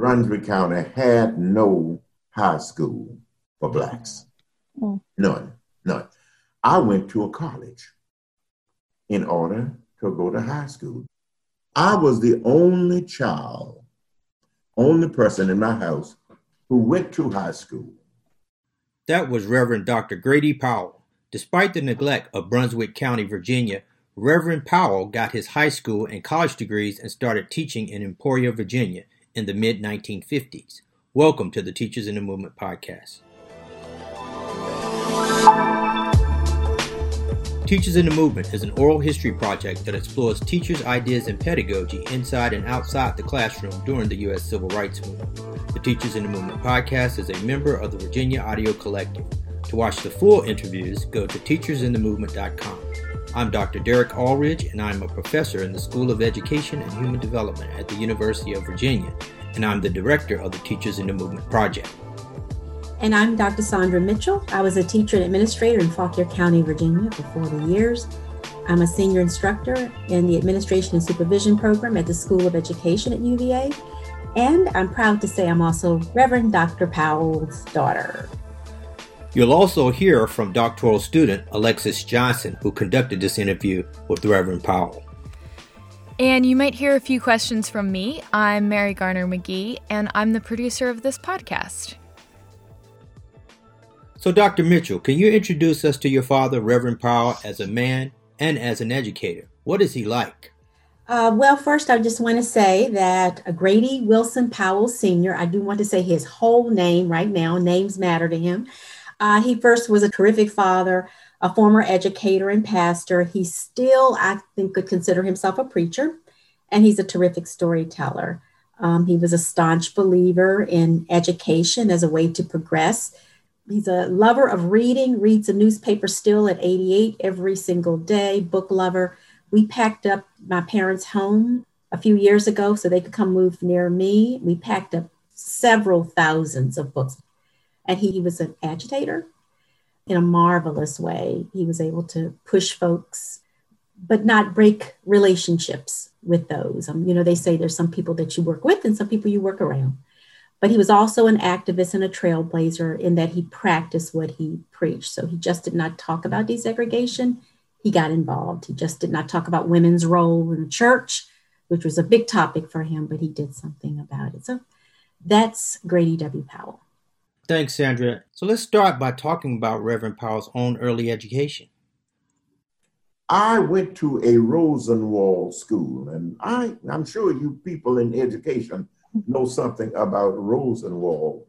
Brunswick County had no high school for blacks. Mm. None, none. I went to a college in order to go to high school. I was the only child, only person in my house who went to high school. That was Reverend Dr. Grady Powell. Despite the neglect of Brunswick County, Virginia, Reverend Powell got his high school and college degrees and started teaching in Emporia, Virginia in the mid 1950s. Welcome to the Teachers in the Movement podcast. Teachers in the Movement is an oral history project that explores teachers' ideas and pedagogy inside and outside the classroom during the U.S. Civil Rights Movement. The Teachers in the Movement podcast is a member of the Virginia Audio Collective. To watch the full interviews, go to teachersinthemovement.com. I'm Dr. Derrick Alridge, and I'm a professor in the School of Education and Human Development at the University of Virginia, and I'm the director of the Teachers in the Movement project. And I'm Dr. Sandra Mitchell. I was a teacher and administrator in Fauquier County, Virginia for 40 years. I'm a senior instructor in the Administration and Supervision program at the School of Education at UVA. And I'm proud to say I'm also Reverend Dr. Powell's daughter. You'll also hear from doctoral student Alexis Johnson, who conducted this interview with Reverend Powell. And you might hear a few questions from me. I'm Mary Garner McGee, and I'm the producer of this podcast. So, Dr. Mitchell, can you introduce us to your father, Reverend Powell, as a man and as an educator? What is he like? Uh, well, first, I just want to say that Grady Wilson Powell Sr., I do want to say his whole name right now, names matter to him. Uh, he first was a terrific father, a former educator and pastor. He still, I think, could consider himself a preacher, and he's a terrific storyteller. Um, he was a staunch believer in education as a way to progress. He's a lover of reading, reads a newspaper still at 88 every single day, book lover. We packed up my parents' home a few years ago so they could come move near me. We packed up several thousands of books and he was an agitator in a marvelous way. He was able to push folks, but not break relationships with those. Um, you know, they say there's some people that you work with and some people you work around. But he was also an activist and a trailblazer in that he practiced what he preached. So he just did not talk about desegregation. He got involved. He just did not talk about women's role in the church, which was a big topic for him, but he did something about it. So that's Grady W. Powell. Thanks, Sandra. So let's start by talking about Reverend Powell's own early education. I went to a Rosenwald school, and I, I'm sure you people in education know something about Rosenwald.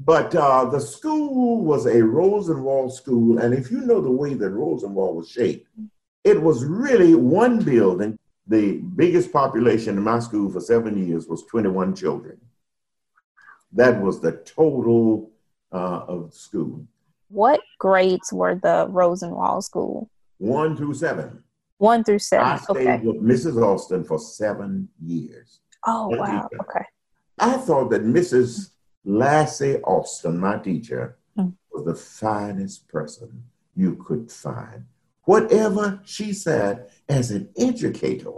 But uh, the school was a Rosenwald school, and if you know the way that Rosenwald was shaped, it was really one building. The biggest population in my school for seven years was 21 children. That was the total uh, of school. What grades were the Rosenwald school? One through seven. One through seven. I stayed okay. with Mrs. Austin for seven years. Oh wow! Teacher. Okay. I thought that Mrs. Lassie Austin, my teacher, mm. was the finest person you could find. Whatever she said as an educator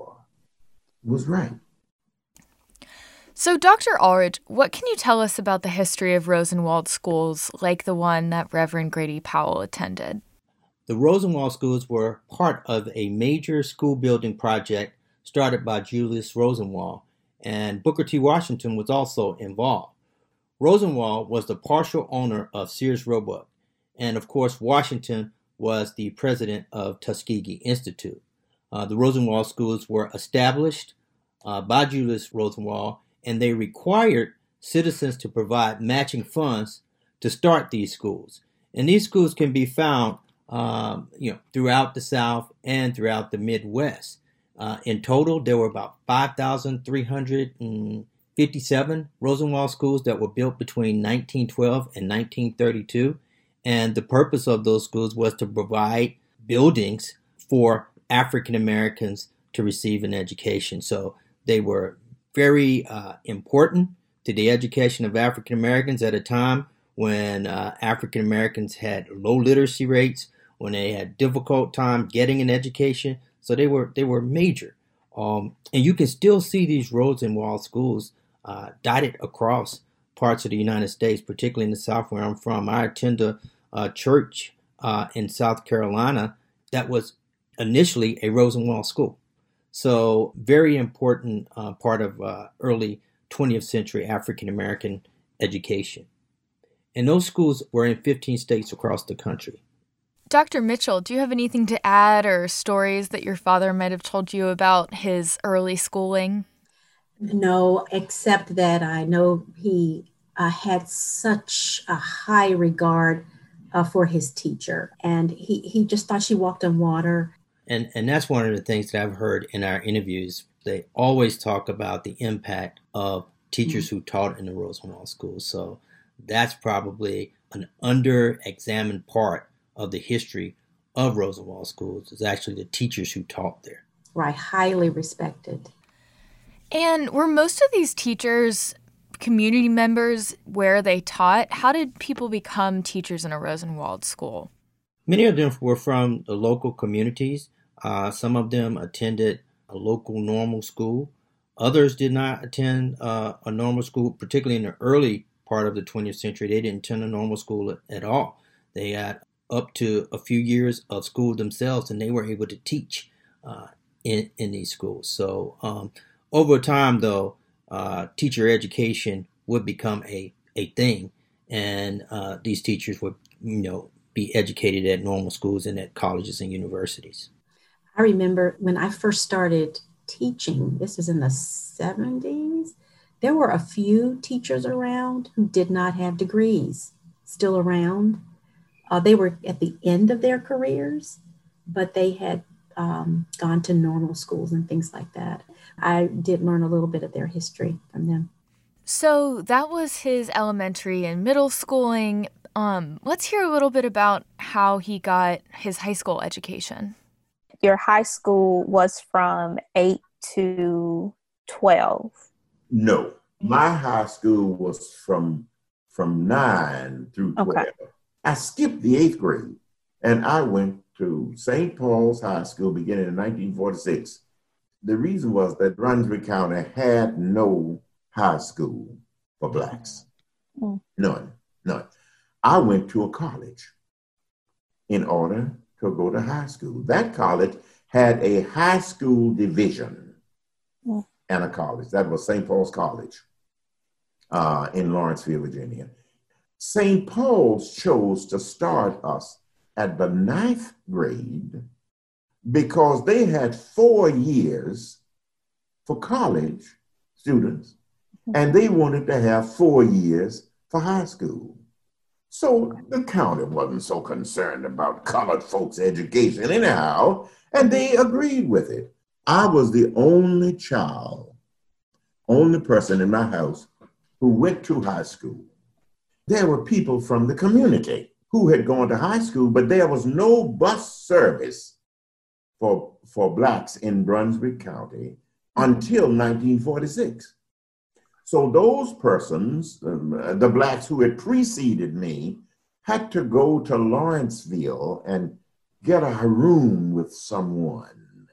was right. So, Dr. Alridge, what can you tell us about the history of Rosenwald schools like the one that Reverend Grady Powell attended? The Rosenwald schools were part of a major school building project started by Julius Rosenwald, and Booker T. Washington was also involved. Rosenwald was the partial owner of Sears Roebuck, and of course, Washington was the president of Tuskegee Institute. Uh, the Rosenwald schools were established uh, by Julius Rosenwald and they required citizens to provide matching funds to start these schools. And these schools can be found, um, you know, throughout the South and throughout the Midwest. Uh, in total, there were about 5,357 Rosenwald schools that were built between 1912 and 1932. And the purpose of those schools was to provide buildings for African Americans to receive an education. So they were very uh, important to the education of African Americans at a time when uh, African Americans had low literacy rates, when they had difficult time getting an education. So they were they were major, um, and you can still see these roads and Rosenwald schools uh, dotted across parts of the United States, particularly in the South where I'm from. I attend a, a church uh, in South Carolina that was initially a Rosenwald school. So, very important uh, part of uh, early 20th century African American education. And those schools were in 15 states across the country. Dr. Mitchell, do you have anything to add or stories that your father might have told you about his early schooling? No, except that I know he uh, had such a high regard uh, for his teacher, and he, he just thought she walked on water. And and that's one of the things that I've heard in our interviews. They always talk about the impact of teachers mm-hmm. who taught in the Rosenwald School. So that's probably an under-examined part of the history of Rosenwald schools is actually the teachers who taught there. Right, highly respected. And were most of these teachers community members where they taught? How did people become teachers in a Rosenwald school? Many of them were from the local communities. Uh, some of them attended a local normal school. Others did not attend uh, a normal school, particularly in the early part of the 20th century. They didn't attend a normal school at all. They had up to a few years of school themselves, and they were able to teach uh, in in these schools. So um, over time, though, uh, teacher education would become a a thing, and uh, these teachers would you know be educated at normal schools and at colleges and universities. I remember when I first started teaching. This was in the seventies. There were a few teachers around who did not have degrees still around. Uh, they were at the end of their careers, but they had um, gone to normal schools and things like that. I did learn a little bit of their history from them. So that was his elementary and middle schooling. Um, let's hear a little bit about how he got his high school education. Your high school was from 8 to 12. No, my high school was from from 9 through 12. Okay. I skipped the eighth grade and I went to St. Paul's High School beginning in 1946. The reason was that Brunswick County had no high school for blacks. Mm. None, none. I went to a college in order to go to high school. That college had a high school division mm. and a college. That was St. Paul's College uh, in Lawrenceville, Virginia. St. Paul's chose to start us at the ninth grade because they had four years for college students and they wanted to have four years for high school. So the county wasn't so concerned about colored folks' education anyhow, and they agreed with it. I was the only child, only person in my house who went to high school. There were people from the community who had gone to high school, but there was no bus service for, for blacks in Brunswick County until 1946. So those persons, um, the blacks who had preceded me, had to go to Lawrenceville and get a room with someone.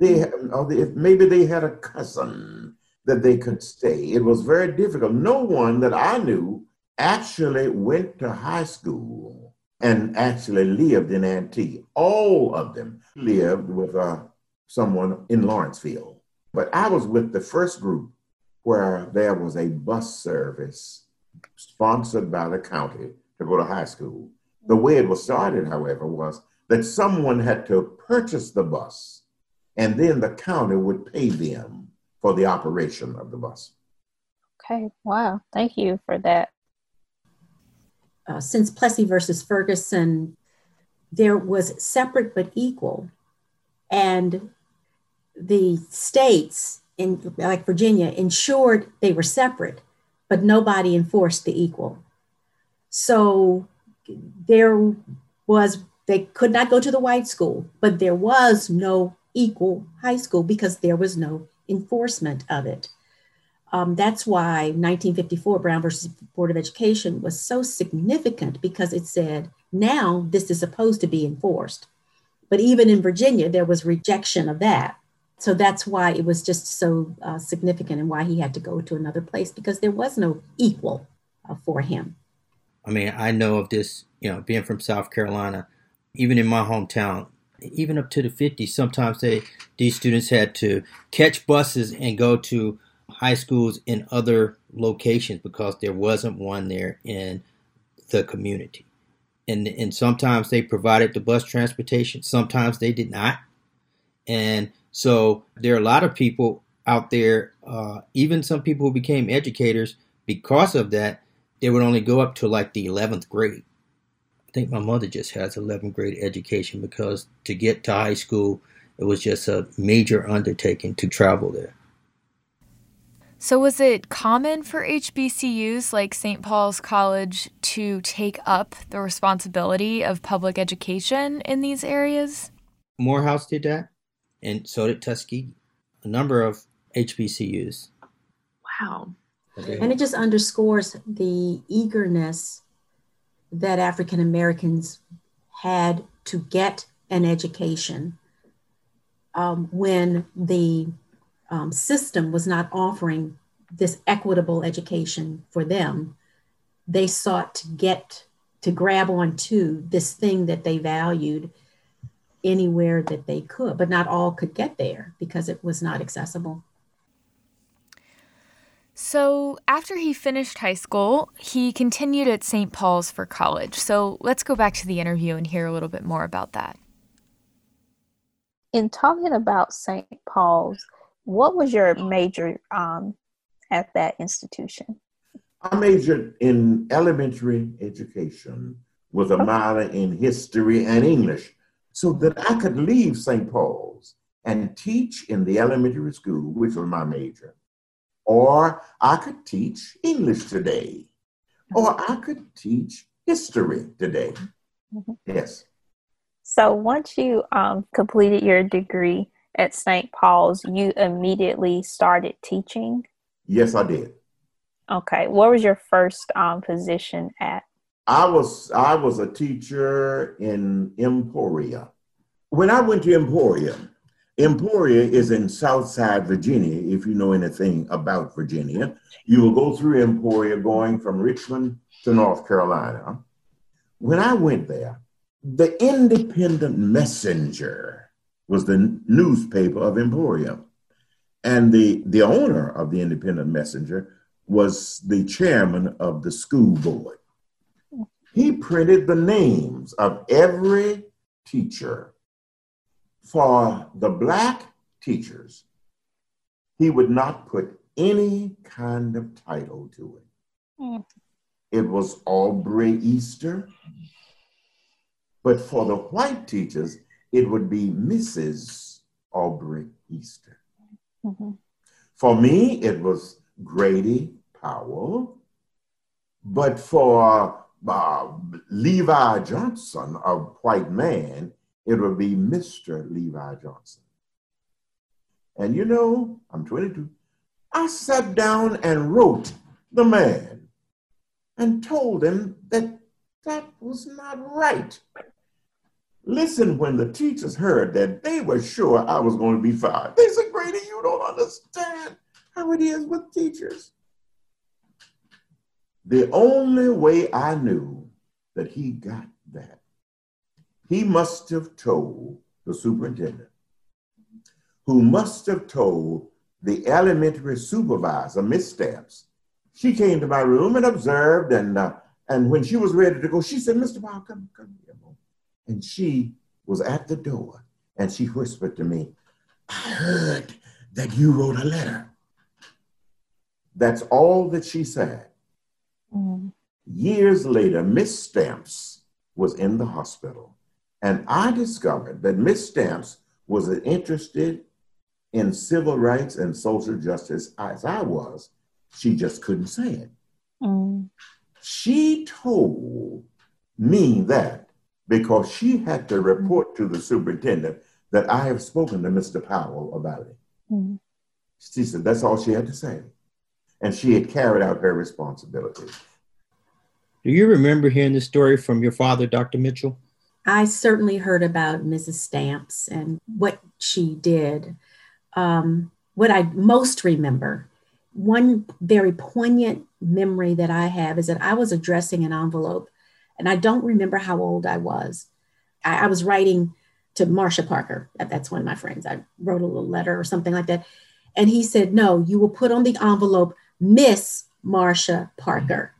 They, or they, maybe they had a cousin that they could stay. It was very difficult. No one that I knew actually went to high school and actually lived in Antioch. All of them lived with uh, someone in Lawrenceville. But I was with the first group where there was a bus service sponsored by the county to go to high school. The way it was started, however, was that someone had to purchase the bus and then the county would pay them for the operation of the bus. Okay, wow. Thank you for that uh, since Plessy versus Ferguson, there was separate but equal. And the states, in like Virginia, ensured they were separate, but nobody enforced the equal. So there was, they could not go to the white school, but there was no equal high school because there was no enforcement of it. Um, that's why 1954 Brown versus Board of Education was so significant because it said now this is supposed to be enforced. But even in Virginia, there was rejection of that. So that's why it was just so uh, significant and why he had to go to another place because there was no equal uh, for him. I mean, I know of this, you know, being from South Carolina, even in my hometown, even up to the 50s, sometimes they these students had to catch buses and go to high schools in other locations because there wasn't one there in the community. And, and sometimes they provided the bus transportation, sometimes they did not. And so there are a lot of people out there, uh, even some people who became educators because of that, they would only go up to like the 11th grade. I think my mother just has 11th grade education because to get to high school, it was just a major undertaking to travel there. So, was it common for HBCUs like St. Paul's College to take up the responsibility of public education in these areas? Morehouse did that, and so did Tuskegee. A number of HBCUs. Wow. And it just underscores the eagerness that African Americans had to get an education um, when the um, system was not offering this equitable education for them, they sought to get to grab onto this thing that they valued anywhere that they could, but not all could get there because it was not accessible. So, after he finished high school, he continued at St. Paul's for college. So, let's go back to the interview and hear a little bit more about that. In talking about St. Paul's, what was your major um, at that institution? I majored in elementary education with a minor in history and English so that I could leave St. Paul's and teach in the elementary school, which was my major. Or I could teach English today. Or I could teach history today. Mm-hmm. Yes. So once you um, completed your degree, at St. Paul's, you immediately started teaching? Yes, I did. Okay. What was your first um, position at? I was I was a teacher in Emporia. When I went to Emporia, Emporia is in Southside Virginia. If you know anything about Virginia, you will go through Emporia going from Richmond to North Carolina. When I went there, the Independent Messenger was the newspaper of Emporia. And the, the owner of the Independent Messenger was the chairman of the school board. He printed the names of every teacher. For the black teachers, he would not put any kind of title to it. Mm. It was Aubrey Easter. But for the white teachers, it would be Mrs. Aubrey Easter. Mm-hmm. For me, it was Grady Powell. But for uh, Levi Johnson, a white man, it would be Mr. Levi Johnson. And you know, I'm 22. I sat down and wrote the man and told him that that was not right. Listen, when the teachers heard that, they were sure I was going to be fired. They said, Grady, you don't understand how it is with teachers. The only way I knew that he got that, he must have told the superintendent, who must have told the elementary supervisor, Miss Stamps. She came to my room and observed, and uh, and when she was ready to go, she said, "Mr. Powell, come, come here." and she was at the door and she whispered to me, I heard that you wrote a letter. That's all that she said. Mm. Years later, Miss Stamps was in the hospital, and I discovered that Miss Stamps was as interested in civil rights and social justice as I was. She just couldn't say it. Mm. She told me that because she had to report to the superintendent that I have spoken to Mr. Powell about it. Mm-hmm. She said that's all she had to say. And she had carried out her responsibility. Do you remember hearing the story from your father, Dr. Mitchell? I certainly heard about Mrs. Stamps and what she did. um, what I most remember, one very poignant memory that I have is that I was addressing an envelope, and I don't remember how old I was. I, I was writing to Marsha Parker. That's one of my friends. I wrote a little letter or something like that. And he said, No, you will put on the envelope Miss Marsha Parker.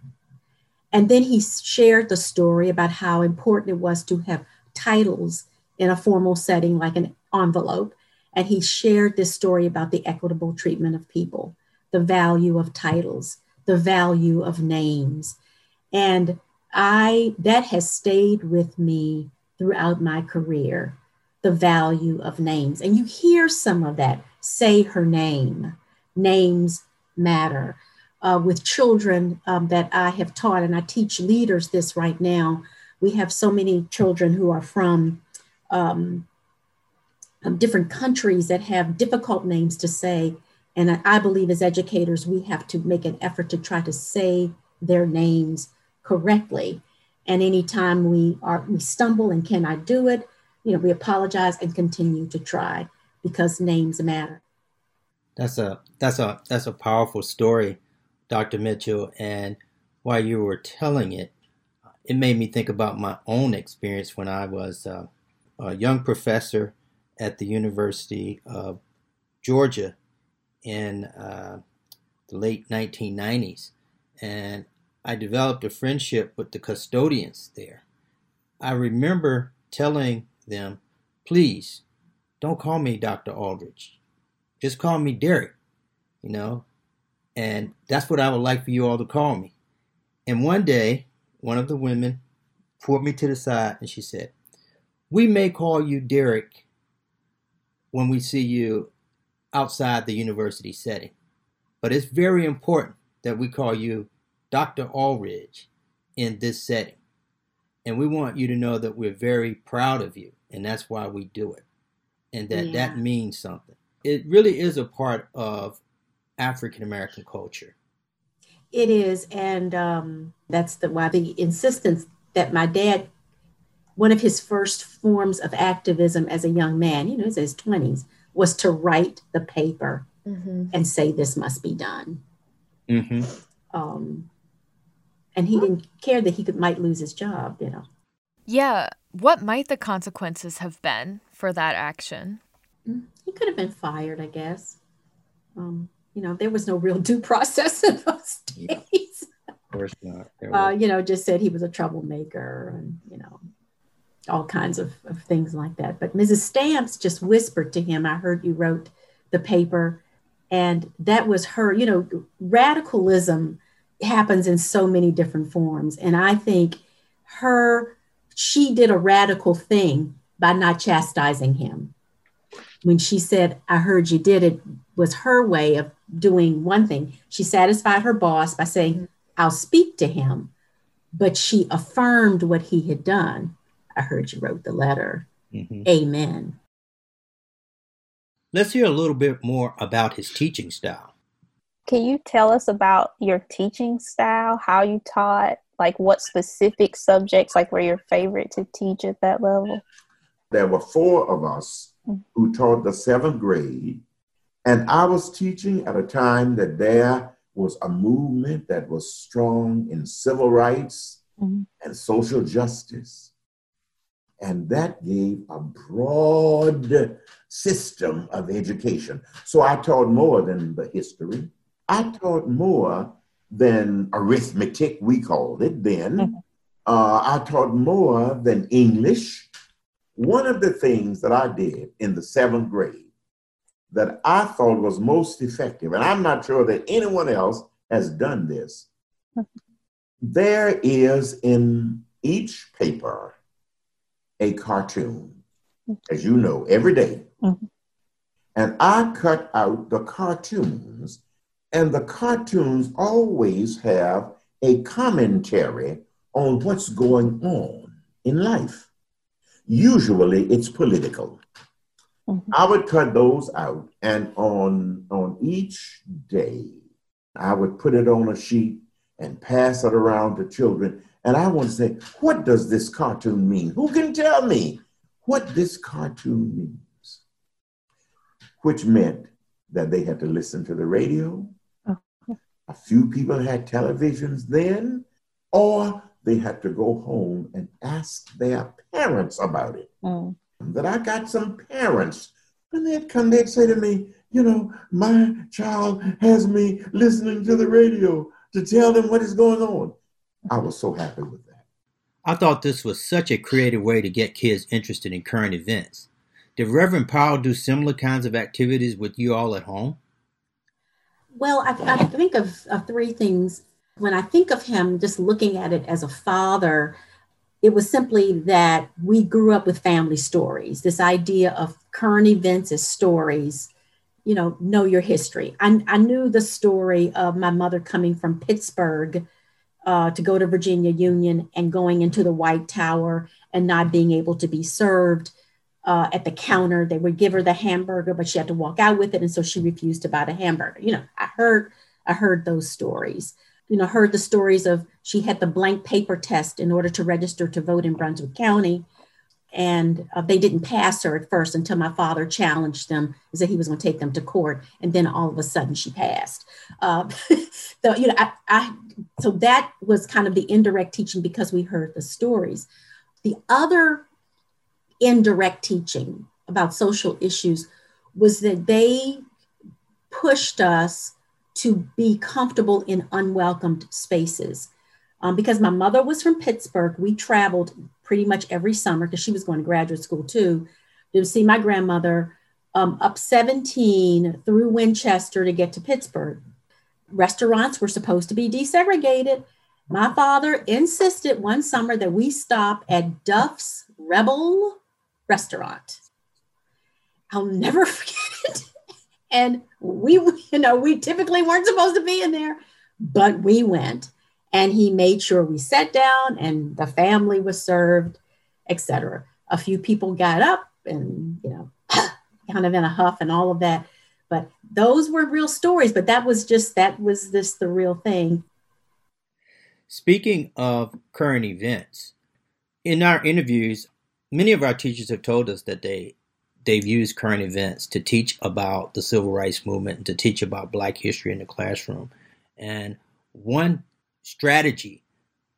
And then he shared the story about how important it was to have titles in a formal setting like an envelope. And he shared this story about the equitable treatment of people, the value of titles, the value of names. And I that has stayed with me throughout my career, the value of names. And you hear some of that. Say her name. Names matter. Uh, with children um, that I have taught, and I teach leaders this right now. We have so many children who are from um, um, different countries that have difficult names to say. And I, I believe as educators, we have to make an effort to try to say their names correctly. And anytime we are we stumble and cannot do it, you know, we apologize and continue to try because names matter. That's a that's a that's a powerful story, Dr. Mitchell. And while you were telling it, it made me think about my own experience when I was uh, a young professor at the University of Georgia in uh, the late 1990s. And I developed a friendship with the custodians there. I remember telling them, please don't call me Dr. Alridge. Just call me Derek, you know? And that's what I would like for you all to call me. And one day, one of the women pulled me to the side and she said, we may call you Derek when we see you outside the university setting, but it's very important that we call you Dr. Alridge in this setting. And we want you to know that we're very proud of you, and that's why we do it, and that yeah. that means something. It really is a part of African American culture. It is, and um, that's the why the insistence that my dad one of his first forms of activism as a young man, you know, in his 20s, was to write the paper mm-hmm. and say this must be done. Mm-hmm. Um, and he didn't care that he could might lose his job, you know. Yeah. What might the consequences have been for that action? Could have been fired, I guess. Um, you know, there was no real due process in those days. Of course not. Uh, you know, just said he was a troublemaker and, you know, all kinds of, of things like that. But Mrs. Stamps just whispered to him, I heard you wrote the paper. And that was her, you know, radicalism happens in so many different forms. And I think her, she did a radical thing by not chastising him. When she said, I heard you did it, was her way of doing one thing. She satisfied her boss by saying, I'll speak to him. But she affirmed what he had done. I heard you wrote the letter. Mm-hmm. Amen. Let's hear a little bit more about his teaching style. Can you tell us about your teaching style, how you taught, like what specific subjects like were your favorite to teach at that level? There were four of us. Who taught the seventh grade, and I was teaching at a time that there was a movement that was strong in civil rights mm-hmm. and social justice. And that gave a broad system of education. So I taught more than the history. I taught more than arithmetic, we called it then. Mm-hmm. Uh, I taught more than English. One of the things that I did in the seventh grade that I thought was most effective, and I'm not sure that anyone else has done this, there is in each paper a cartoon, as you know, every day. Mm-hmm. And I cut out the cartoons, and the cartoons always have a commentary on what's going on in life. Usually it's political. Mm-hmm. I would cut those out, and on, on each day, I would put it on a sheet and pass it around to children. And I want to say, what does this cartoon mean? Who can tell me what this cartoon means? which meant that they had to listen to the radio. A few people had televisions then, or they had to go home and ask their parents about it. Mm. That I got some parents, and they'd come, they'd say to me, You know, my child has me listening to the radio to tell them what is going on. I was so happy with that. I thought this was such a creative way to get kids interested in current events. Did Reverend Powell do similar kinds of activities with you all at home? Well, I, I think of, of three things. When I think of him, just looking at it as a father, it was simply that we grew up with family stories, this idea of current events as stories, you know, know your history. I, I knew the story of my mother coming from Pittsburgh uh, to go to Virginia Union and going into the White Tower and not being able to be served uh, at the counter. They would give her the hamburger, but she had to walk out with it, and so she refused to buy the hamburger. You know, I heard I heard those stories. You know, heard the stories of she had the blank paper test in order to register to vote in Brunswick County, and uh, they didn't pass her at first until my father challenged them and said he was going to take them to court, and then all of a sudden she passed. Uh, so you know, I, I so that was kind of the indirect teaching because we heard the stories. The other indirect teaching about social issues was that they pushed us to be comfortable in unwelcomed spaces. Um, because my mother was from Pittsburgh, we traveled pretty much every summer because she was going to graduate school too to see my grandmother um, up 17 through Winchester to get to Pittsburgh. Restaurants were supposed to be desegregated. My father insisted one summer that we stop at Duff's Rebel restaurant. I'll never forget it. And we, you know, we typically weren't supposed to be in there, but we went. And he made sure we sat down and the family was served, etc. A few people got up and, you know, kind of in a huff and all of that. But those were real stories. But that was just, that was this the real thing. Speaking of current events, in our interviews, many of our teachers have told us that they they've used current events to teach about the civil rights movement and to teach about black history in the classroom. And one strategy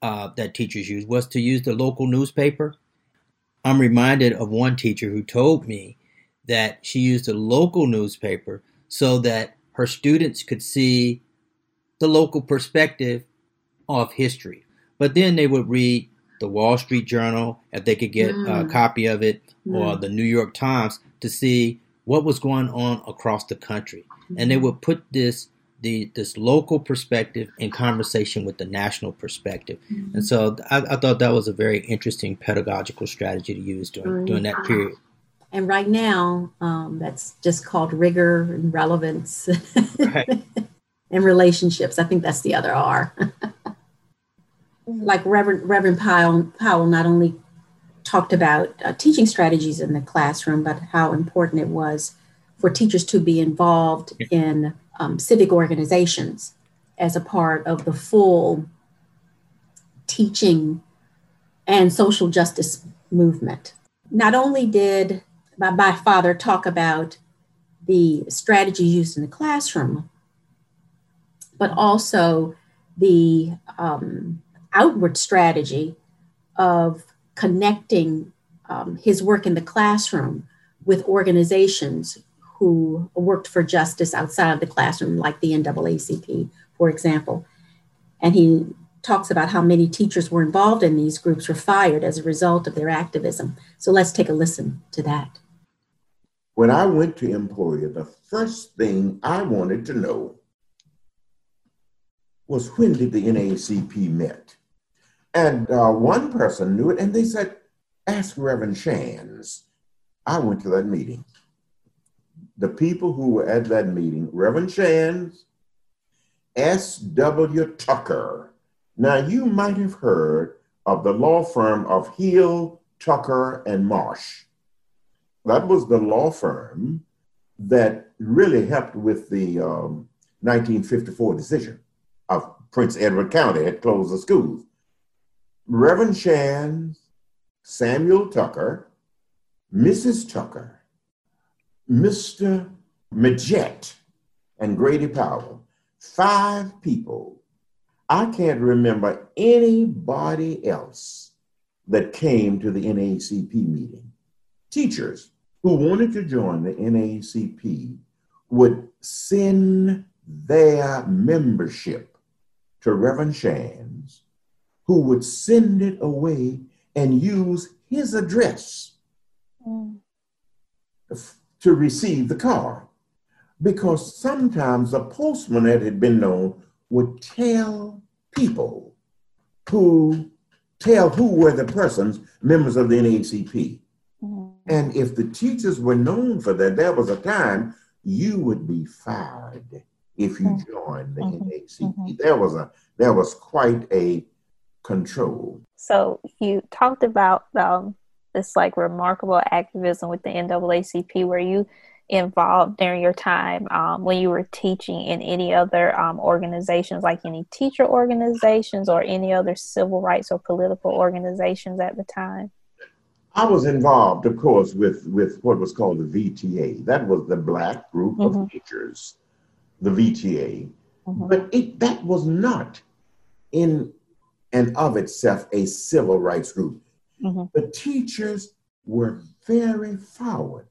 uh, that teachers use was to use the local newspaper. I'm reminded of one teacher who told me that she used a local newspaper so that her students could see the local perspective of history. But then they would read the Wall Street Journal, if they could get mm. a copy of it, mm. or the New York Times to see what was going on across the country. And they mm-hmm. would put this the this local perspective in conversation with the national perspective. Mm-hmm. And so I, I, thought that was a very interesting pedagogical strategy to use during during that period. And right now, um, that's just called rigor and relevance right. and relationships. I think that's the other R. like Reverend Reverend Powell, Powell not only talked about uh, teaching strategies in the classroom, but how important it was for teachers to be involved in um, civic organizations as a part of the full teaching and social justice movement. Not only did my, my father talk about the strategy used in the classroom, but also the um, outward strategy of connecting um, his work in the classroom with organizations who worked for justice outside of the classroom, like the NAACP, for example. And he talks about how many teachers were involved in these groups were fired as a result of their activism. So let's take a listen to that. When I went to Emporia, the first thing I wanted to know was when did the NAACP met? And uh, one person knew it, and they said, Ask Reverend Shands. I went to that meeting. The people who were at that meeting, Reverend Shands, S.W. Tucker. Now, you might have heard of the law firm of Hill, Tucker, and Marsh. That was the law firm that really helped with the um, 1954 decision of Prince Edward County had closed the schools. Reverend Shands, Samuel Tucker, Mrs. Tucker, Mr. Majette and Grady Powell, five people. I can't remember anybody else that came to the NAACP meeting. Teachers who wanted to join the NAACP would send their membership to Reverend Shands, who would send it away and use his address mm. to receive the card. Because sometimes the postman that had been known would tell people who tell who were the persons, members of the NAACP. Mm. And if the teachers were known for that, there was a time you would be fired if you mm-hmm. joined the mm-hmm. NAACP. Mm-hmm. There was a there was quite a control. So you talked about um, this like remarkable activism with the NAACP. Were you involved during your time um, when you were teaching in any other um, organizations, like any teacher organizations or any other civil rights or political organizations at the time? I was involved, of course, with, with what was called the VTA. That was the Black Group mm-hmm. of Teachers, the VTA. Mm-hmm. But it, that was not in and of itself a civil rights group. Mm-hmm. The teachers were very forward,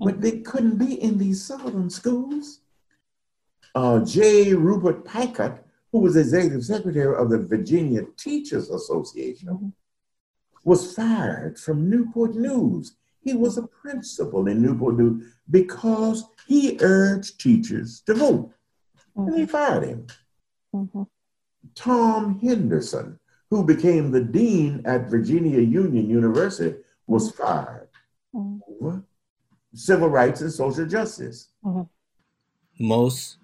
but they couldn't be in these southern schools. Uh, J. Rupert Picott, who was executive secretary of the Virginia Teachers Association, mm-hmm. was fired from Newport News. He was a principal in Newport News because he urged teachers to vote. Mm-hmm. And they fired him. Tom Henderson, who became the dean at Virginia Union University, was fired mm-hmm. over civil rights and social justice. Mm-hmm. Most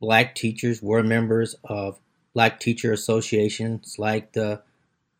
black teachers were members of black teacher associations like the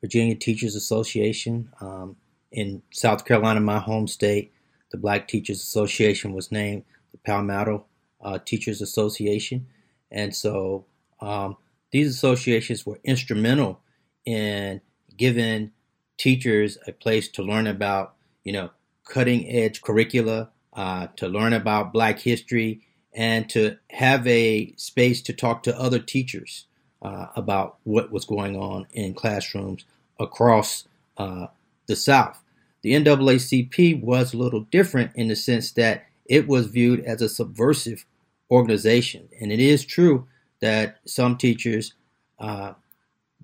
Virginia Teachers Association. Um, in South Carolina, my home state, the Black Teachers Association was named the Palmetto uh, Teachers Association. And so um, these associations were instrumental in giving teachers a place to learn about, you know, cutting edge curricula, uh, to learn about Black history, and to have a space to talk to other teachers uh, about what was going on in classrooms across uh, the South. The NAACP was a little different in the sense that it was viewed as a subversive organization. And it is true that some teachers uh,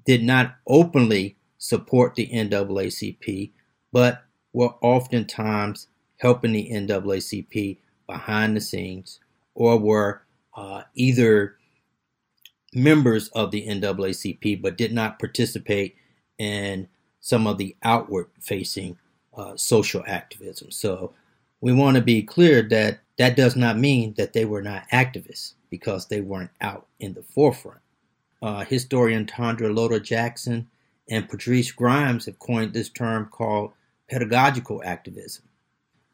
did not openly support the NAACP, but were oftentimes helping the NAACP behind the scenes or were uh, either members of the NAACP but did not participate in some of the outward facing uh, social activism. So we want to be clear that that does not mean that they were not activists because they weren't out in the forefront. Uh, historian Tondra Loder Jackson and Patrice Grimes have coined this term called pedagogical activism.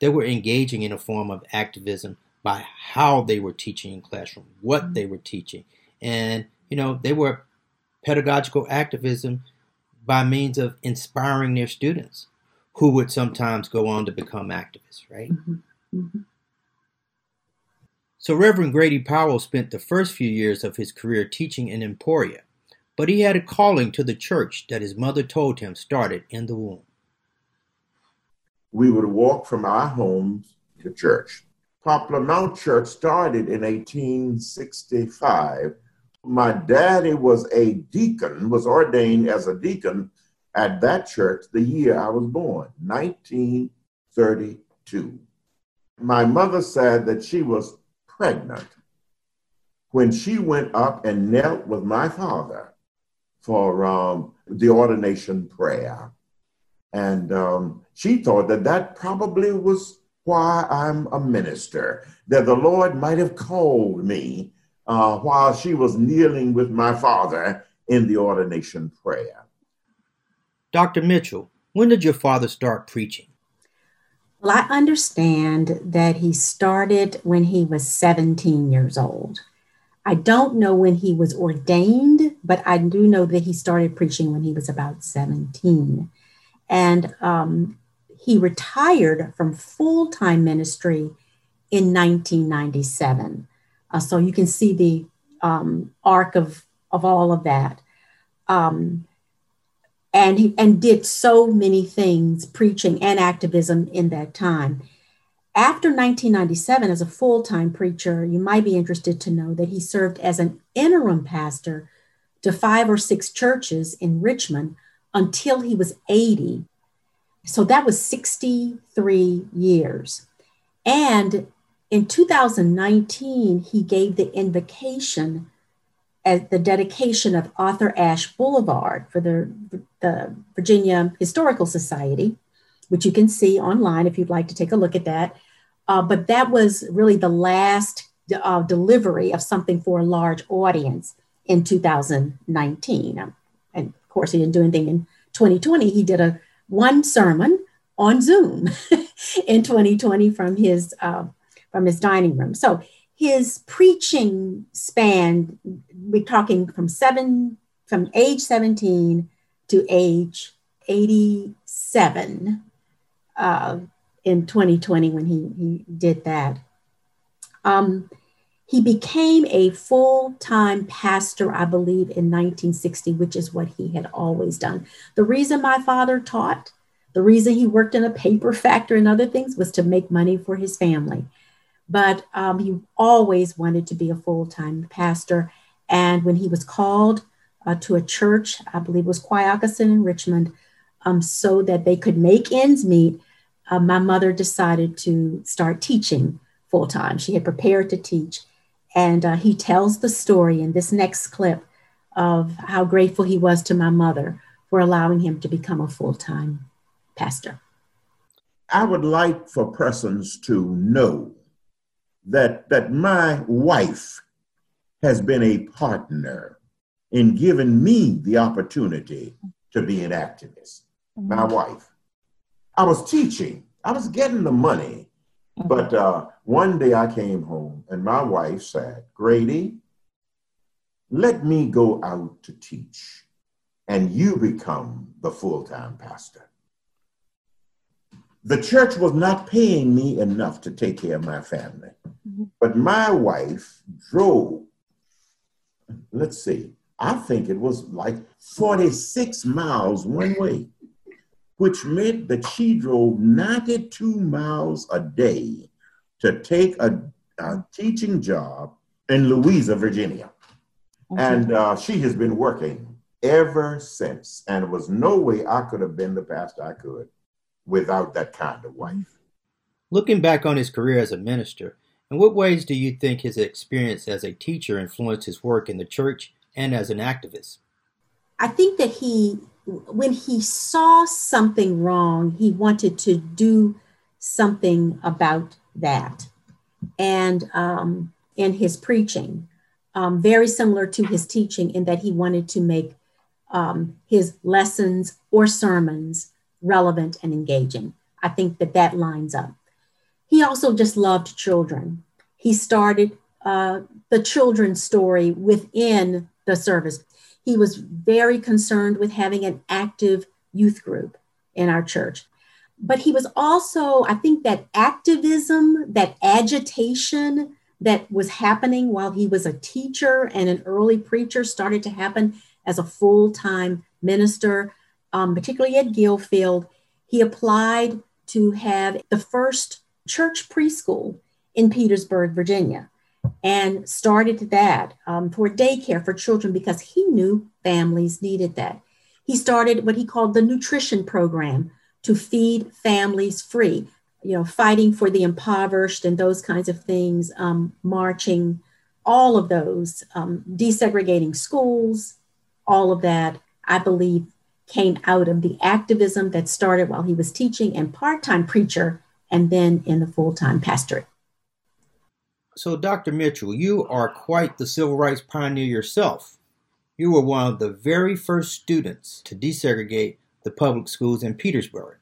They were engaging in a form of activism by how they were teaching in classroom, what they were teaching. And, you know, they were pedagogical activism by means of inspiring their students who would sometimes go on to become activists, right? Mm-hmm. Mm-hmm. So Reverend Grady Powell spent the first few years of his career teaching in Emporia, but he had a calling to the church that his mother told him started in the womb. We would walk from our homes to church. Poplar Mount Church started in 1865. My daddy was a deacon, was ordained as a deacon at that church the year I was born, 1932. My mother said that she was pregnant when she went up and knelt with my father for um, the ordination prayer. And um, she thought that that probably was why I'm a minister, that the Lord might have called me uh, while she was kneeling with my father in the ordination prayer. Dr. Mitchell, when did your father start preaching? Well, I understand that he started when he was 17 years old. I don't know when he was ordained, but I do know that he started preaching when he was about 17. And um, he retired from full time ministry in 1997. Uh, so you can see the um, arc of, of all of that. Um, and he and did so many things, preaching and activism in that time. After 1997, as a full time preacher, you might be interested to know that he served as an interim pastor to five or six churches in Richmond until he was 80. So that was 63 years. And in 2019, he gave the invocation at the dedication of Arthur Ashe Boulevard for the, the Virginia Historical Society, which you can see online if you'd like to take a look at that. Uh, but that was really the last uh, delivery of something for a large audience in 2019. Um, and of course, he didn't do anything in 2020. He did a one sermon on Zoom in 2020 from his uh, from his dining room. So his preaching spanned, we're talking from seven, from age 17 to age 87 uh, in 2020 when he, he did that. Um, he became a full time pastor, I believe, in 1960, which is what he had always done. The reason my father taught, the reason he worked in a paper factory and other things was to make money for his family but um, he always wanted to be a full time pastor. And when he was called uh, to a church, I believe it was Quioccasin in Richmond, um, so that they could make ends meet, uh, my mother decided to start teaching full time. She had prepared to teach. And uh, he tells the story in this next clip of how grateful he was to my mother for allowing him to become a full time pastor. I would like for persons to know that, that my wife has been a partner in giving me the opportunity to be an activist. Mm-hmm. My wife. I was teaching, I was getting the money, mm-hmm. but uh, one day I came home and my wife said, Grady, let me go out to teach and you become the full time pastor. The church was not paying me enough to take care of my family. Mm-hmm. But my wife drove, let's see, I think it was like 46 miles one way, which meant that she drove 92 miles a day to take a, a teaching job in Louisa, Virginia. And uh, she has been working ever since. And there was no way I could have been the pastor I could without that kind of wife. Looking back on his career as a minister, in what ways do you think his experience as a teacher influenced his work in the church and as an activist? I think that he, when he saw something wrong, he wanted to do something about that. And um, in his preaching, um, very similar to his teaching, in that he wanted to make um, his lessons or sermons relevant and engaging. I think that that lines up. He also just loved children. He started uh, the children's story within the service. He was very concerned with having an active youth group in our church. But he was also, I think, that activism, that agitation that was happening while he was a teacher and an early preacher started to happen as a full time minister, um, particularly at Gillfield. He applied to have the first church preschool in Petersburg, Virginia, and started that um, for daycare for children because he knew families needed that. He started what he called the nutrition program to feed families free, you know, fighting for the impoverished and those kinds of things, um, marching, all of those, um, desegregating schools, all of that, I believe, came out of the activism that started while he was teaching and part time preacher and then in the full time pastorate. So, Dr. Mitchell, you are quite the civil rights pioneer yourself. You were one of the very first students to desegregate the public schools in Petersburg.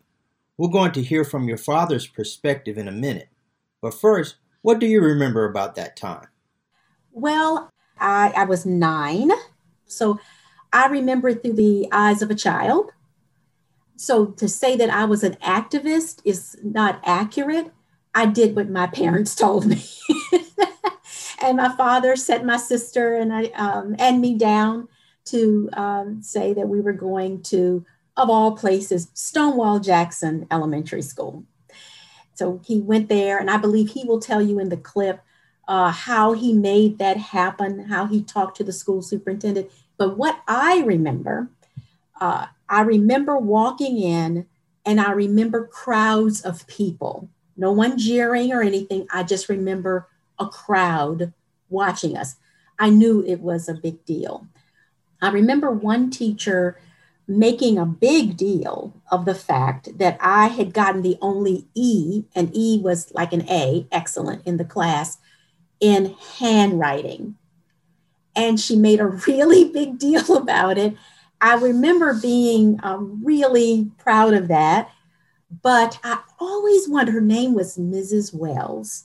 We're going to hear from your father's perspective in a minute. But first, what do you remember about that time? Well, I, I was nine. So I remember it through the eyes of a child. So to say that I was an activist is not accurate I did what my parents told me. and my father sent my sister and I um, and me down to um, say that we were going to, of all places, Stonewall Jackson Elementary School. So he went there, and I believe he will tell you in the clip uh, how he made that happen, how he talked to the school superintendent. But what I remember, uh, I remember walking in and I remember crowds of people, no one jeering or anything. I just remember a crowd watching us. I knew it was a big deal. I remember one teacher making a big deal of the fact that I had gotten the only E, and E was like an A, excellent in the class, in handwriting. And she made a really big deal about it. I remember being um, really proud of that. But I always wondered, her name was Mrs. Wells.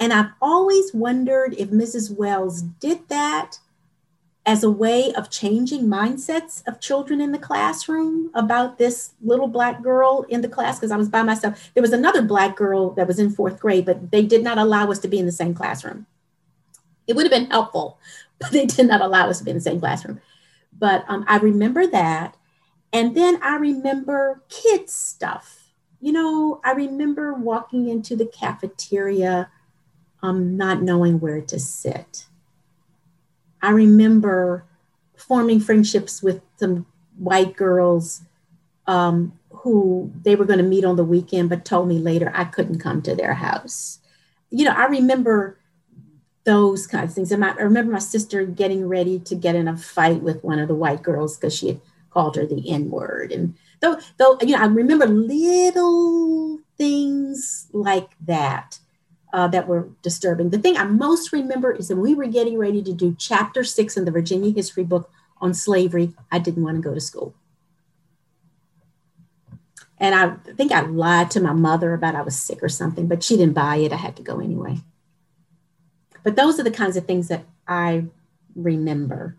And I've always wondered if Mrs. Wells did that as a way of changing mindsets of children in the classroom about this little black girl in the class because I was by myself. There was another black girl that was in fourth grade, but they did not allow us to be in the same classroom. It would have been helpful, they did not allow us to be in the same classroom. But um, I remember that. And then I remember kids' stuff. You know, I remember walking into the cafeteria, um, not knowing where to sit I remember forming friendships with some white girls um, who they were going to meet on the weekend, but told me later I couldn't come to their house. You know, I remember those kinds of things. And I remember my sister getting ready to get in a fight with one of the white girls because she had called her the N word. And though, though, you know, I remember little things like that uh, that were disturbing. The thing I most remember is that we were getting ready to do chapter six in the Virginia history book on slavery. I didn't want to go to school. And I think I lied to my mother about I was sick or something, but she didn't buy it. I had to go anyway. But those are the kinds of things that I remember.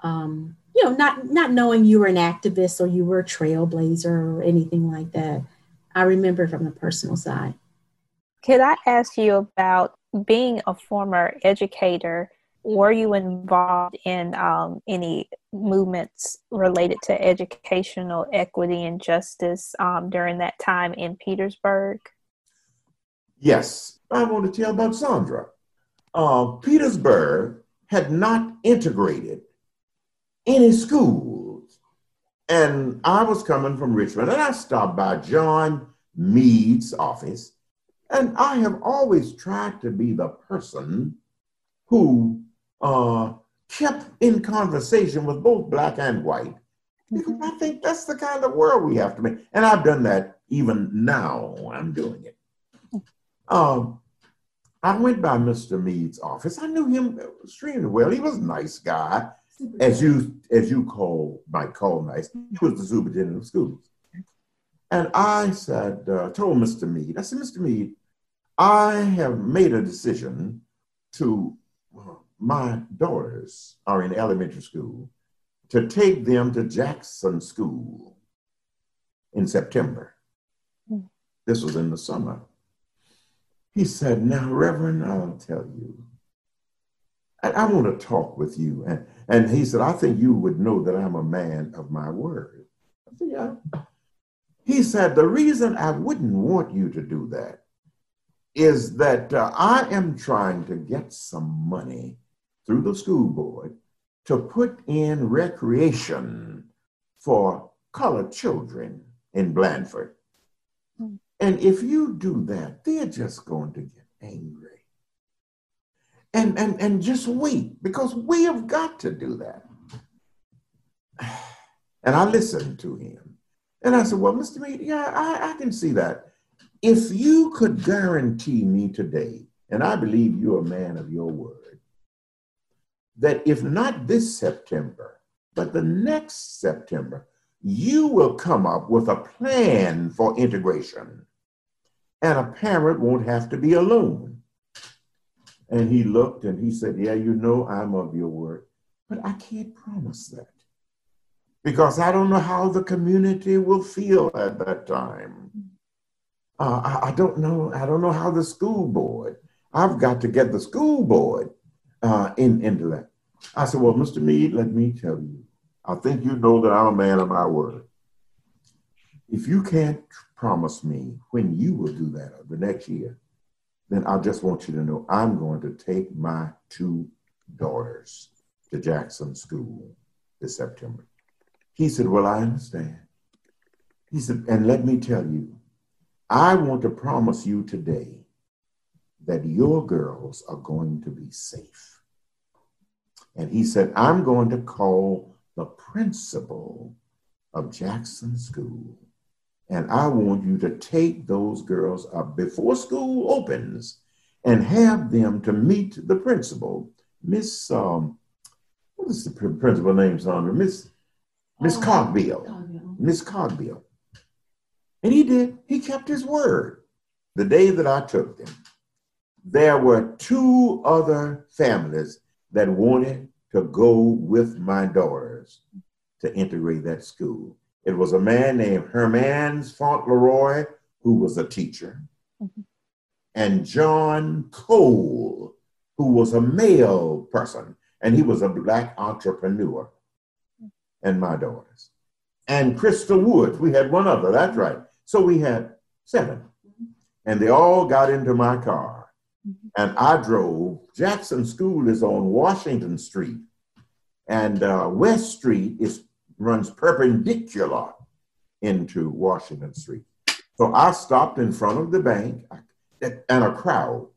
Um, you know, not not knowing you were an activist or you were a trailblazer or anything like that. I remember from the personal side. Could I ask you about being a former educator? Were you involved in um, any movements related to educational equity and justice um, during that time in Petersburg? Yes, I want to tell about Sandra. Uh, Petersburg had not integrated any schools. And I was coming from Richmond and I stopped by John Meade's office and I have always tried to be the person who uh, kept in conversation with both black and white. Because I think that's the kind of world we have to make. And I've done that even now. I'm doing it. Um, I went by Mr. Meade's office. I knew him extremely well. He was a nice guy, as you as you call might call nice. He was the superintendent of schools. And I said, uh, told Mr. Meade, I said, Mr. Meade, I have made a decision to, uh, my daughters are in elementary school, to take them to Jackson School in September. Mm. This was in the summer. He said, Now, Reverend, I'll tell you. I, I want to talk with you. And, and he said, I think you would know that I'm a man of my word. I said, Yeah. He said, The reason I wouldn't want you to do that is that uh, I am trying to get some money through the school board to put in recreation for colored children in Blandford. And if you do that, they're just going to get angry. And, and, and just wait, because we have got to do that. And I listened to him. And I said, Well, Mr. Meade, yeah, I, I can see that. If you could guarantee me today, and I believe you're a man of your word, that if not this September, but the next September, you will come up with a plan for integration, and a parent won't have to be alone. And he looked and he said, Yeah, you know I'm of your word, but I can't promise that because I don't know how the community will feel at that time. uh, I, I, don't know. I don't know how the school board. I've got to get the school board uh, in into that. I said, well, Mr. Meade, let me tell you. I think you know that I'm a man of my word. If you can't promise me when you will do that the next year, then I just want you to know I'm going to take my two daughters to Jackson School this September. He said, Well, I understand. He said, And let me tell you, I want to promise you today that your girls are going to be safe. And he said, I'm going to call the principal of Jackson School. And I want you to take those girls up before school opens and have them to meet the principal, Miss, um, what is the principal name, Sandra? Miss, Miss oh, Cogbill. Miss Cogbill. And he did, he kept his word. The day that I took them, there were two other families that wanted to go with my daughters to integrate that school. It was a man named Hermans Fauntleroy, who was a teacher, mm-hmm. and John Cole, who was a male person, and he was a black entrepreneur, and my daughters. And Crystal Woods, we had one other, that's right. So we had 7 mm-hmm. And they all got into my car. Mm-hmm. And I drove. Jackson School is on Washington Street. And uh, West Street is runs perpendicular into Washington Street. So I stopped in front of the bank, and a crowd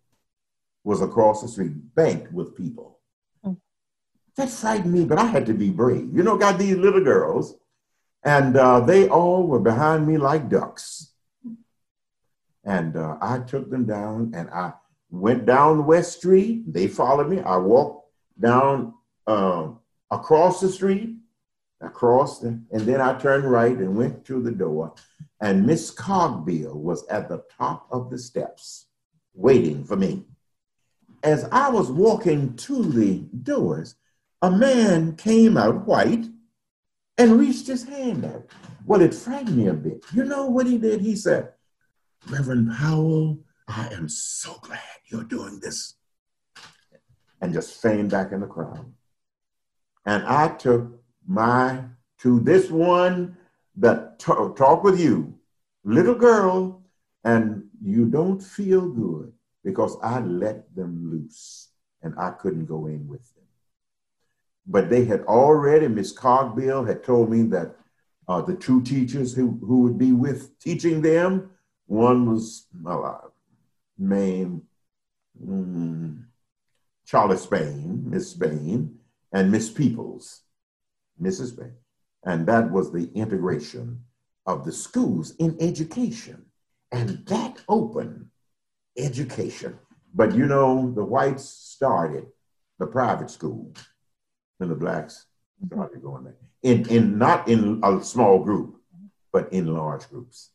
was across the street, banked with people. Mm. That frightened me, but I had to be brave. You know, got these little girls, and uh, they all were behind me like ducks. And uh, I took them down, and I went down West Street. They followed me. I walked down uh, across the street I crossed and then I turned right and went to the door. And Miss Cogbill was at the top of the steps waiting for me. As I was walking to the doors, a man came out white and reached his hand out. Well, it frightened me a bit. You know what he did? He said, Reverend Powell, I am so glad you're doing this. And just feigned back in the crowd. And I took my to this one that talk with you, little girl, and you don't feel good because I let them loose and I couldn't go in with them. But they had already, Miss Cogbill had told me that uh, the two teachers who, who would be with teaching them, one was uh, named mm, Charlie Spain, Miss Spain, and Miss Peoples. Mrs. Bay. And that was the integration of the schools in education. And that opened education. But you know, the whites started the private school and the blacks started going there. In, in not in a small group, but in large groups.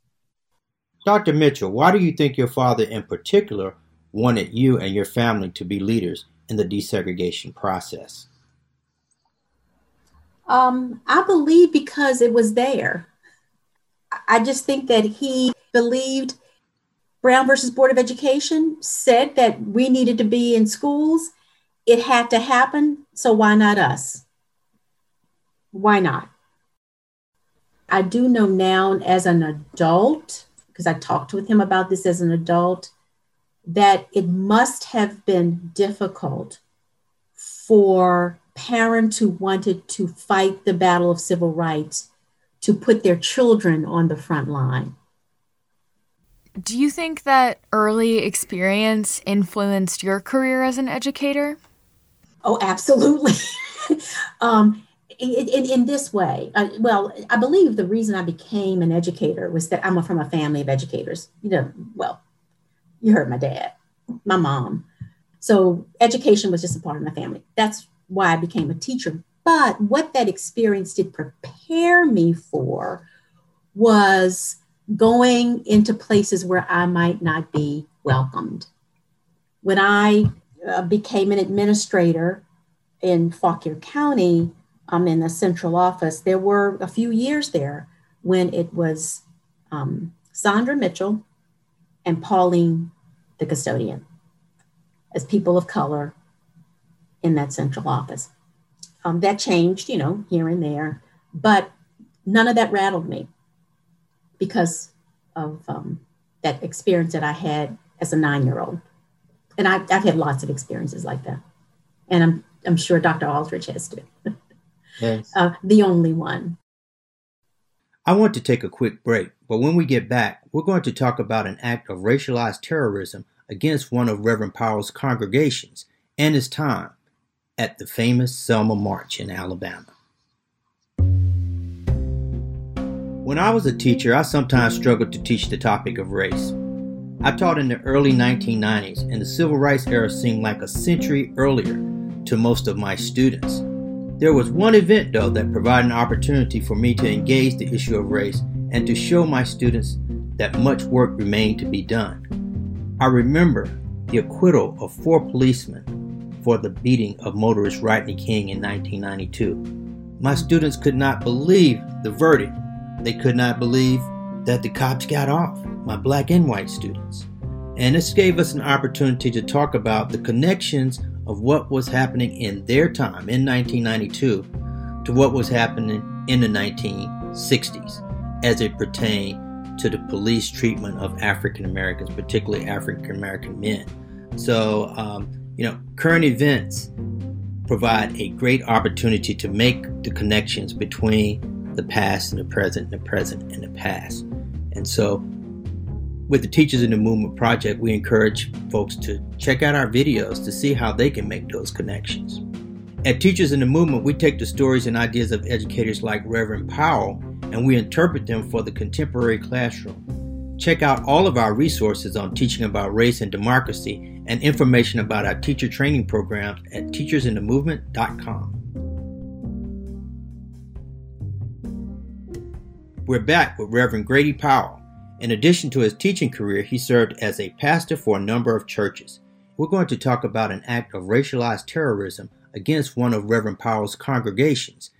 Dr. Mitchell, why do you think your father in particular wanted you and your family to be leaders in the desegregation process? Um, I believe because it was there. I just think that he believed Brown versus Board of Education said that we needed to be in schools. It had to happen. So why not us? Why not? I do know now as an adult, because I talked with him about this as an adult, that it must have been difficult for parents who wanted to fight the battle of civil rights to put their children on the front line. Do you think that early experience influenced your career as an educator? Oh, absolutely. um, in, in, in, this way, uh, well, I believe the reason I became an educator was that I'm from a family of educators. You know, well, you heard my dad, my mom. So education was just a part of my family. That's why I became a teacher. But what that experience did prepare me for was going into places where I might not be welcomed. When I uh, became an administrator in Fauquier County, um, in the central office, there were a few years there when it was um, Sandra Mitchell, and Pauline, the custodian, as people of color in that central office. Um, that changed, you know, here and there, but none of that rattled me because of um, that experience that I had as a nine year old. And I've, I've had lots of experiences like that. And I'm, I'm sure Dr. Alridge has too. Yes. uh, the only one. I want to take a quick break, but when we get back, we're going to talk about an act of racialized terrorism against one of Reverend Powell's congregations and his time at the famous Selma March in Alabama. When I was a teacher, I sometimes struggled to teach the topic of race. I taught in the early 1990s, and the civil rights era seemed like a century earlier to most of my students. There was one event, though, that provided an opportunity for me to engage the issue of race and to show my students that much work remained to be done. I remember the acquittal of four policemen for the beating of motorist Rodney King in 1992. My students could not believe the verdict. They could not believe that the cops got off, my black and white students. And this gave us an opportunity to talk about the connections of what was happening in their time in 1992 to what was happening in the 1960s as it pertained to the police treatment of African Americans, particularly African American men. So, um, you know, current events provide a great opportunity to make the connections between the past and the present, and the present and the past. And so, with the Teachers in the Movement project, we encourage folks to check out our videos to see how they can make those connections. At Teachers in the Movement, we take the stories and ideas of educators like Reverend Powell and we interpret them for the contemporary classroom. Check out all of our resources on teaching about race and democracy and information about our teacher training programs at teachersinthemovement.com. We're back with Reverend Grady Powell. In addition to his teaching career, he served as a pastor for a number of churches. We're going to talk about an act of racialized terrorism against one of Reverend Powell's congregations.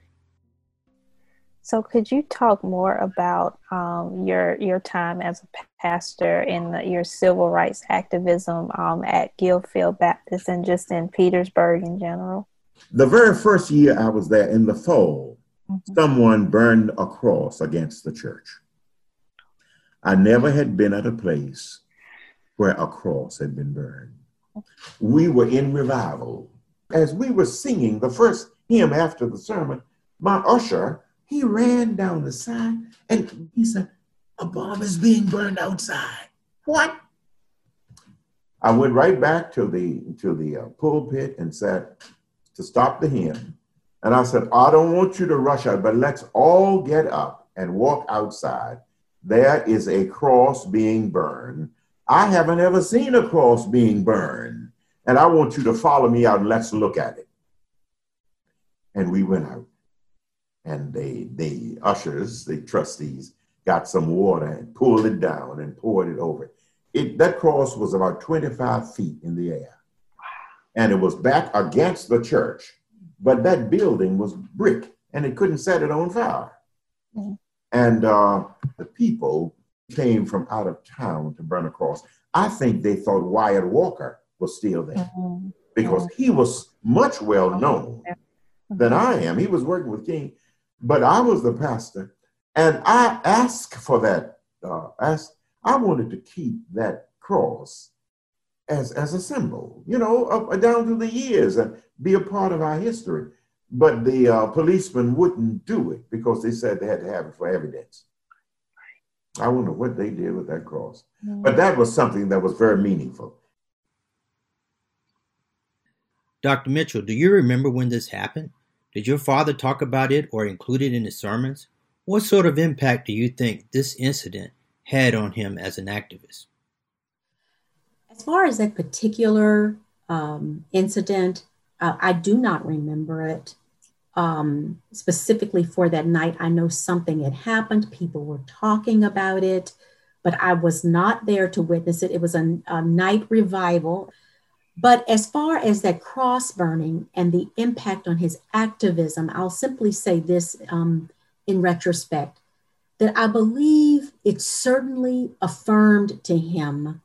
So, could you talk more about um, your your time as a pastor and the, your civil rights activism um, at Gillfield Baptist and just in Petersburg in general? The very first year I was there in the fall, mm-hmm. someone burned a cross against the church. I never had been at a place where a cross had been burned. We were in revival. As we were singing the first hymn after the sermon, my usher, he ran down the side and he said, A bomb is being burned outside. What? I went right back to the to the uh, pulpit and said to stop the hymn. And I said, I don't want you to rush out, but let's all get up and walk outside there is a cross being burned. I haven't ever seen a cross being burned. And I want you to follow me out and let's look at it. And we went out. And they, the ushers, the trustees, got some water and pulled it down and poured it over it. that cross was about 25 feet in the air. And it was back against the church. But that building was brick and it couldn't set it on fire. Mm-hmm. And uh, the people came from out of town to burn a cross. I think they thought Wyatt Walker was still there mm-hmm. because he was much well known than I am. He was working with King, but I was the pastor, and I asked for that. Uh, asked, I wanted to keep that cross as as a symbol, you know, up, down through the years and be a part of our history. But the uh, policemen wouldn't do it because they said they had to have it for evidence. I wonder what they did with that cross. Mm-hmm. But that was something that was very meaningful. Dr. Mitchell, do you remember when this happened? Did your father talk about it or include it in his sermons? What sort of impact do you think this incident had on him as an activist? As far as that particular um, incident, uh, I do not remember it um, specifically for that night. I know something had happened, people were talking about it, but I was not there to witness it. It was a, a night revival. But as far as that cross burning and the impact on his activism, I'll simply say this um, in retrospect that I believe it certainly affirmed to him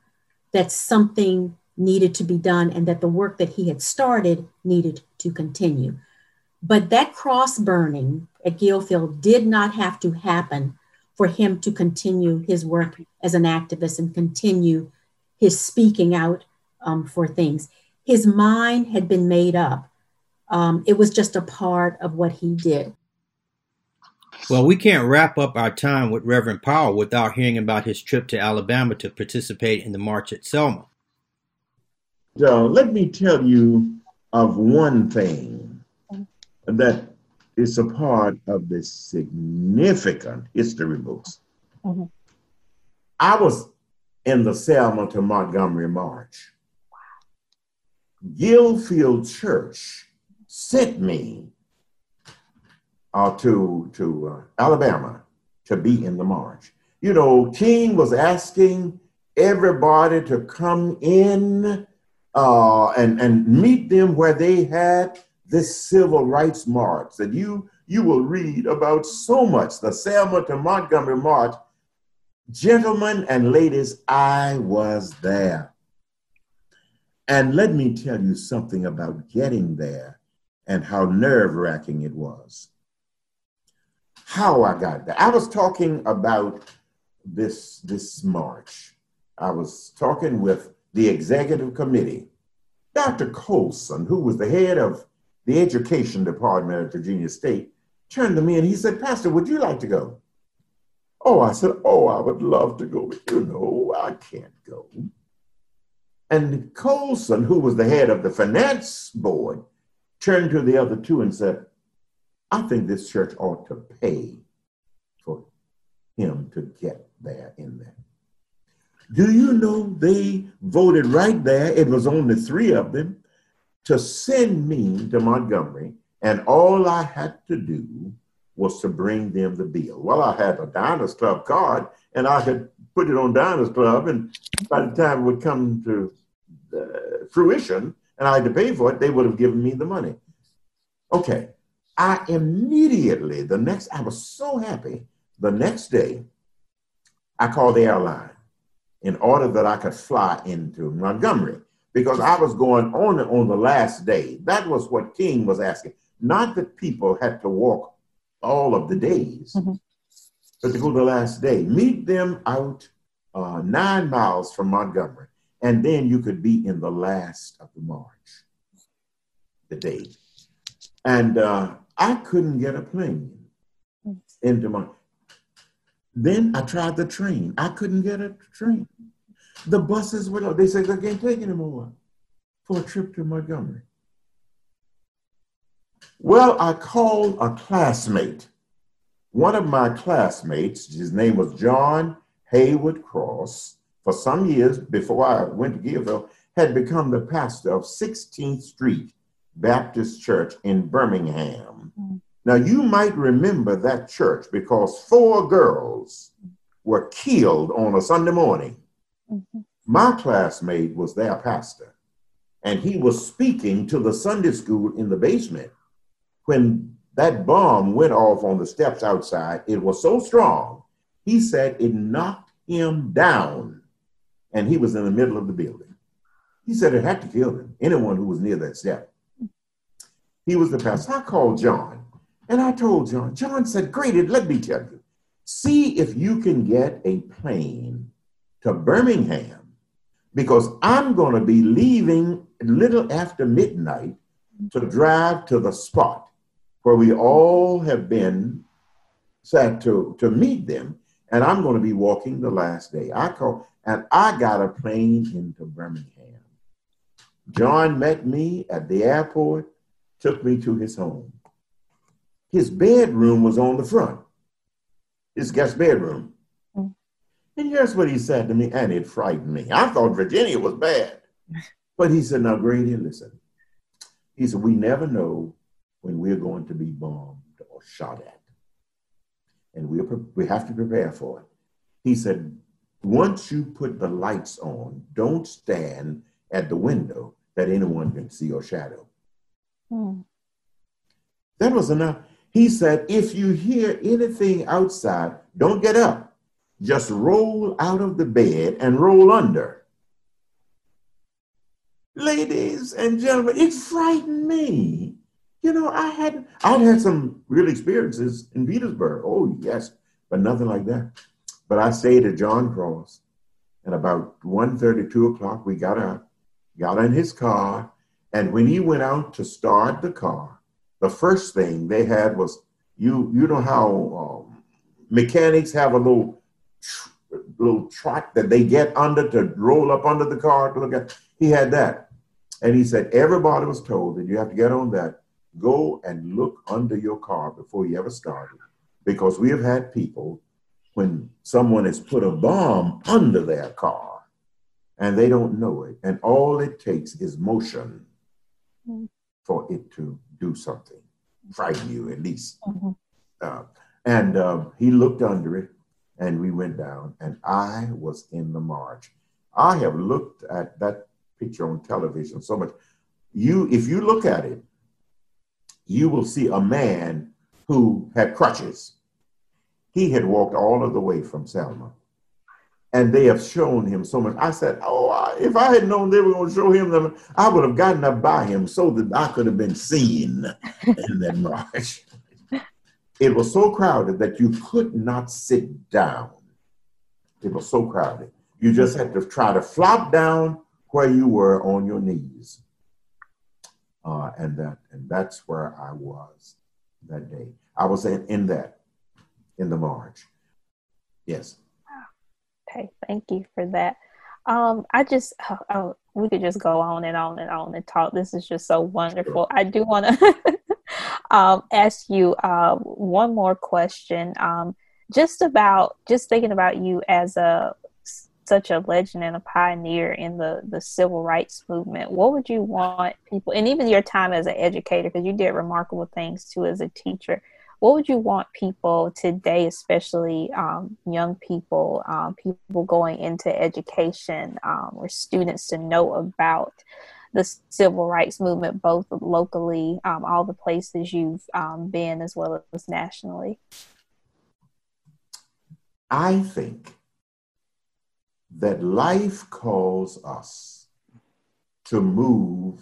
that something needed to be done and that the work that he had started needed to continue. But that cross burning at Gillfield did not have to happen for him to continue his work as an activist and continue his speaking out um, for things. His mind had been made up. Um, it was just a part of what he did. Well, we can't wrap up our time with Reverend Powell without hearing about his trip to Alabama to participate in the march at Selma. So let me tell you of one thing that is a part of the significant history books. Mm-hmm. I was in the Selma to Montgomery March. Gillfield Church sent me uh, to, to uh, Alabama to be in the march. You know, King was asking everybody to come in uh, and, and meet them where they had this civil rights march that you, you will read about so much, the Selma to Montgomery March. Gentlemen and ladies, I was there. And let me tell you something about getting there and how nerve wracking it was. How I got there. I was talking about this, this march. I was talking with the executive committee, Dr. Colson, who was the head of the education department at Virginia State, turned to me and he said, Pastor, would you like to go? Oh, I said, Oh, I would love to go, but you know, I can't go. And Colson, who was the head of the finance board, turned to the other two and said, I think this church ought to pay for him to get there in there. Do you know they voted right there? It was only three of them to send me to Montgomery, and all I had to do was to bring them the bill. Well, I had a Diners Club card, and I had put it on Diners Club, and by the time it would come to uh, fruition, and I had to pay for it, they would have given me the money. Okay, I immediately, the next, I was so happy. The next day, I called the airline in order that I could fly into Montgomery because I was going on on the last day. That was what King was asking. Not that people had to walk all of the days, mm-hmm. but to go the last day. Meet them out uh, nine miles from Montgomery, and then you could be in the last of the march, the day. And uh, I couldn't get a plane mm. into my. Then I tried the train. I couldn't get a train. The buses were, they said they can't take anymore for a trip to Montgomery. Well, I called a classmate. One of my classmates, his name was John Haywood Cross, for some years before I went to Gillfield, had become the pastor of 16th Street Baptist Church in Birmingham. Mm-hmm. Now, you might remember that church because four girls were killed on a Sunday morning. Mm-hmm. My classmate was their pastor, and he was speaking to the Sunday school in the basement when that bomb went off on the steps outside. It was so strong, he said it knocked him down, and he was in the middle of the building. He said it had to kill him, anyone who was near that step. He was the pastor. I called John, and I told John, John said, Great, let me tell you, see if you can get a plane to Birmingham because I'm going to be leaving little after midnight to drive to the spot where we all have been set to, to meet them. And I'm going to be walking the last day. I call, and I got a plane into Birmingham. John met me at the airport, took me to his home. His bedroom was on the front, his guest bedroom. Mm. And here's what he said to me, and it frightened me. I thought Virginia was bad. But he said, Now, Grady, listen. He said, We never know when we're going to be bombed or shot at. And we we have to prepare for it. He said, Once you put the lights on, don't stand at the window that anyone can see your shadow. Hmm. That was enough. He said, If you hear anything outside, don't get up just roll out of the bed and roll under. Ladies and gentlemen, it frightened me. You know, I had I'd had some real experiences in Petersburg. Oh yes, but nothing like that. But I stayed at John Cross, and about 1.30, 2 o'clock, we got out, got in his car, and when he went out to start the car, the first thing they had was you you know how um, mechanics have a little little track that they get under to roll up under the car to look at. He had that, and he said everybody was told that you have to get on that. Go and look under your car before you ever started, because we have had people when someone has put a bomb under their car and they don't know it, and all it takes is motion mm-hmm. for it to do something, frighten you at least. Mm-hmm. Uh, and um, he looked under it, and we went down, and I was in the march. I have looked at that picture on television so much. You, if you look at it, you will see a man who had crutches. He had walked all of the way from Selma. And they have shown him so much. I said, Oh, if I had known they were going to show him them, I would have gotten up by him so that I could have been seen in that march. It was so crowded that you could not sit down. It was so crowded. You just had to try to flop down where you were on your knees. Uh, and that and that's where I was that day. I was in, in that, in the march. Yes. Okay, thank you for that. Um, I just, oh, oh, we could just go on and on and on and talk. This is just so wonderful. I do want to um, ask you uh, one more question. Um, just about, just thinking about you as a such a legend and a pioneer in the the civil rights movement. What would you want people, and even your time as an educator, because you did remarkable things too as a teacher. What would you want people today, especially um, young people, um, people going into education, um, or students, to know about the civil rights movement, both locally, um, all the places you've um, been, as well as nationally? I think that life calls us to move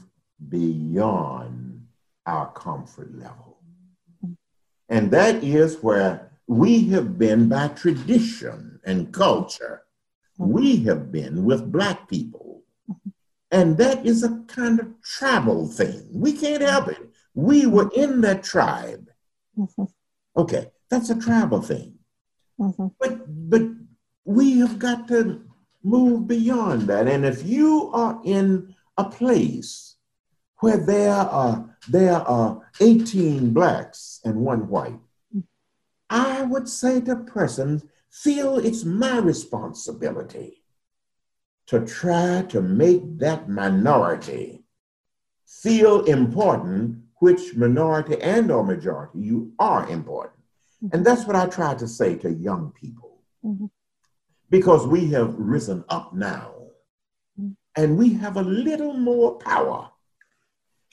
beyond our comfort level. And that is where we have been by tradition and culture. We have been with Black people and that is a kind of tribal thing. We can't help it. We were in that tribe. Okay, that's a tribal thing. Mm-hmm. But but we have got to move beyond that. And if you are in a place where there are there are 18 blacks and one white, I would say to persons, feel it's my responsibility to try to make that minority feel important, which minority and or majority, you are important. And that's what I try to say to young people. Mm-hmm. Because we have risen up now mm-hmm. and we have a little more power.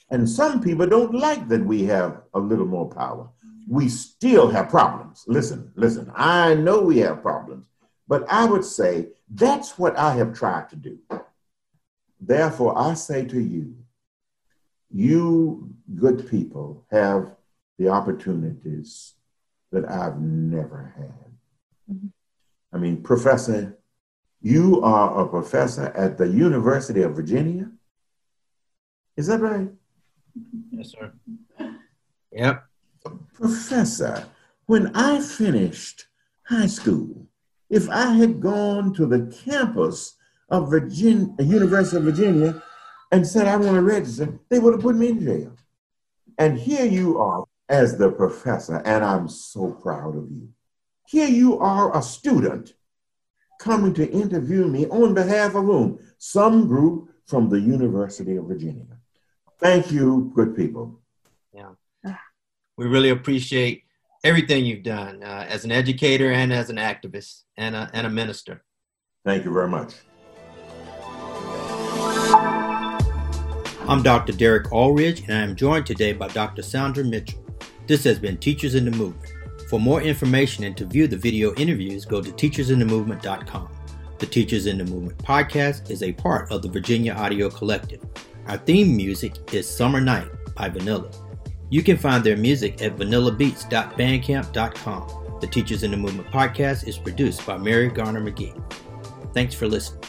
And some people don't like that we have a little more power. We still have problems. Listen, listen, I know we have problems, but I would say that's what I have tried to do. Therefore, I say to you, you good people have the opportunities that I've never had. Mm-hmm. I mean, Professor, you are a professor at the University of Virginia. Is that right? Yes, sir. Yep. Professor, when I finished high school, if I had gone to the campus of Virginia, University of Virginia and said, I want to register, they would have put me in jail. And here you are as the professor, and I'm so proud of you. Here you are, a student, coming to interview me on behalf of whom? Some group from the University of Virginia. Thank you, good people. Yeah. We really appreciate everything you've done uh, as an educator and as an activist and a, and a minister. Thank you very much. I'm Dr. Derrick Alridge, and I am joined today by Dr. Sandra Mitchell. This has been Teachers in the Movement. For more information and to view the video interviews, go to teachersinthemovement.com. The Teachers in the Movement podcast is a part of the Virginia Audio Collective. Our theme music is Summer Night by Vanilla. You can find their music at vanillabeats.bandcamp.com. The Teachers in the Movement podcast is produced by Mary Garner McGee. Thanks for listening.